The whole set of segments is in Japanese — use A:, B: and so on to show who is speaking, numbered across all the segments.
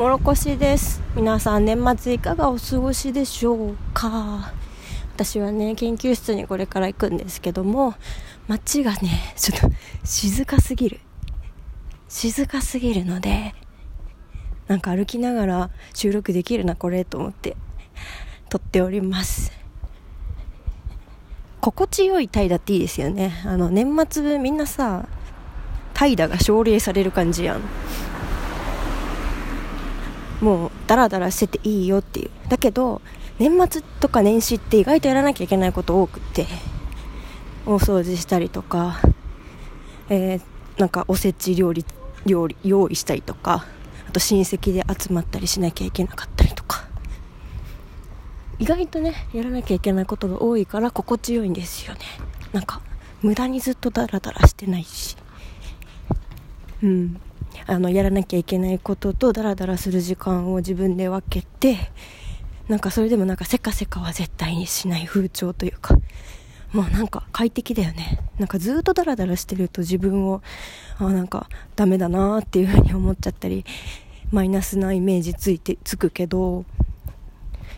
A: もろこしです。皆さん年末いかがお過ごしでしょうか？私はね研究室にこれから行くんですけども街がねちょっと静かすぎる。静かすぎるのでなんか歩きながら収録できるなこれと思って撮っております。心地よい怠惰っていいですよね。あの年末みんなさ怠惰が奨励される感じやん。もうダラダラしてていいよっていう。だけど年末とか年始って意外とやらなきゃいけないこと多くて大掃除したりとか、えー、なんかおせち料理料理用意したりとかあと親戚で集まったりしなきゃいけなかったりとか。意外とねやらなきゃいけないことが多いから心地よいんですよね。なんか無駄にずっとダラダラしてないし。うん。あのやらなきゃいけないこととダラダラする時間を自分で分けてなんかそれでもなんかせかせかは絶対にしない風潮というか。もうなんか快適だよね。なんかずっとダラダラしてると自分をあなんかダメだなっていう風に思っちゃったりマイナスなイメージついてつくけど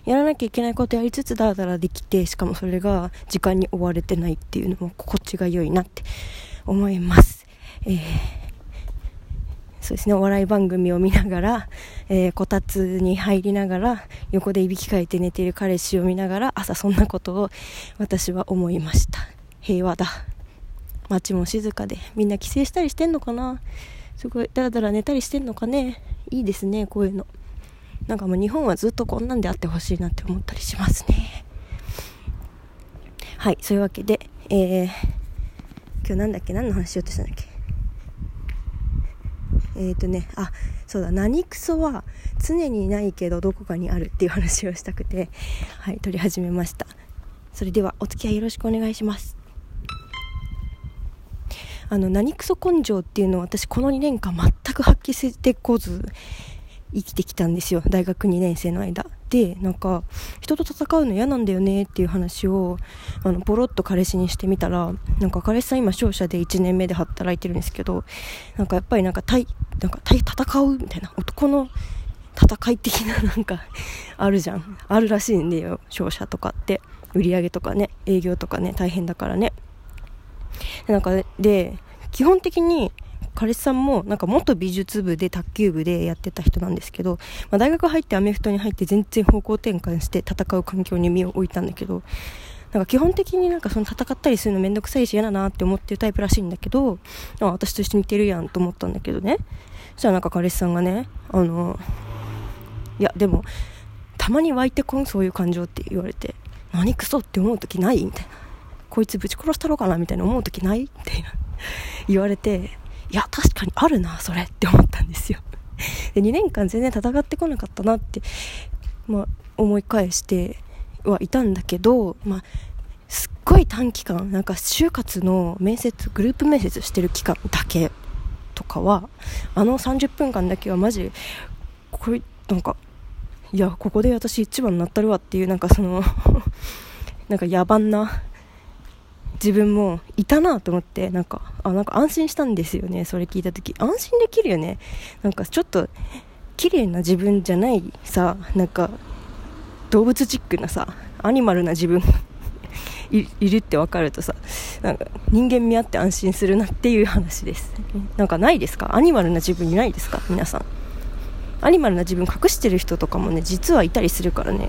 A: やらなきゃいけないことやりつつダラダラできてしかもそれが時間に追われてないっていうのも心地が良いなって思います。えーそうですね、お笑い番組を見ながら、えー、こたつに入りながら、横でいびきかいて寝ている彼氏を見ながら、朝そんなことを私は思いました。平和だ。街も静かで、みんな帰省したりしてんのかな？すごい、だらだら寝たりしてんのかね？いいですね、こういうの。なんかもう日本はずっとこんなんであってほしいなって思ったりしますね。はい、そういうわけで、えー、今日なんだっけ？何の話しようとしたんだっけ？えっ、ー、とねあそうだ何クソは常にないけどどこかにあるっていう話をしたくてはい撮り始めました。それではお付き合いよろしくお願いします。あの何クソ根性っていうのを私この2年間全く発揮してこず生きてきたんですよ大学2年生の間。でなんか人と戦うの嫌なんだよねっていう話をあのポロッと彼氏にしてみたらなんか彼氏さん今商社で1年目で働いてるんですけどなんかやっぱりなんか対なんか対戦うみたいな男の戦い的な なんかあるじゃん。あるらしいんだよ。商社とかって。売り上げとかね営業とかね大変だからね。なんかで基本的に彼氏さんもなんか元美術部で卓球部でやってた人なんですけど、まあ、大学入ってアメフトに入って全然方向転換して戦う環境に身を置いたんだけどなんか基本的になんかその戦ったりするのめんどくさいし嫌だなって思ってるタイプらしいんだけどあ私と一緒に似てるやんと思ったんだけどね。そしたらなんか彼氏さんがねあのいやでもたまに湧いてこんそういう感情って言われて。何クソって思う時ないみたいな。こいつぶち殺したろうかなみたいな思う時ないみたいな言われて。いや確かにあるなそれって思ったんですよ。で2年間全然戦ってこなかったなって、まあ、思い返してはいたんだけど、まあ、すっごい短期間なんか就活の面接グループ面接してる期間だけとかはあの30分間だけはマジこれなんかいやここで私一番になったるわっていうなんかその なんか野蛮な自分もいたなと思ってなんかあなんか安心したんですよねそれ聞いた時。安心できるよね。なんかちょっと綺麗な自分じゃないさなんか動物チックなさアニマルな自分 いるって分かるとさなんか人間味あって安心するなっていう話です。なんかないですか？アニマルな自分いないですか？皆さん。アニマルな自分隠してる人とかもね実はいたりするからね。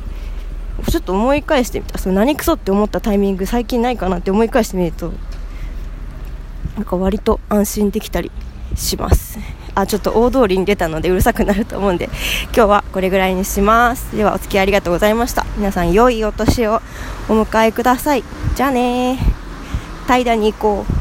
A: ちょっと思い返してみた。その何クソって思ったタイミング最近ないかなって思い返してみるとなんか割と安心できたりします。あちょっと大通りに出たのでうるさくなると思うんで今日はこれぐらいにします。ではお付き合いありがとうございました。皆さん良いお年をお迎えください。じゃあね怠惰に行こう。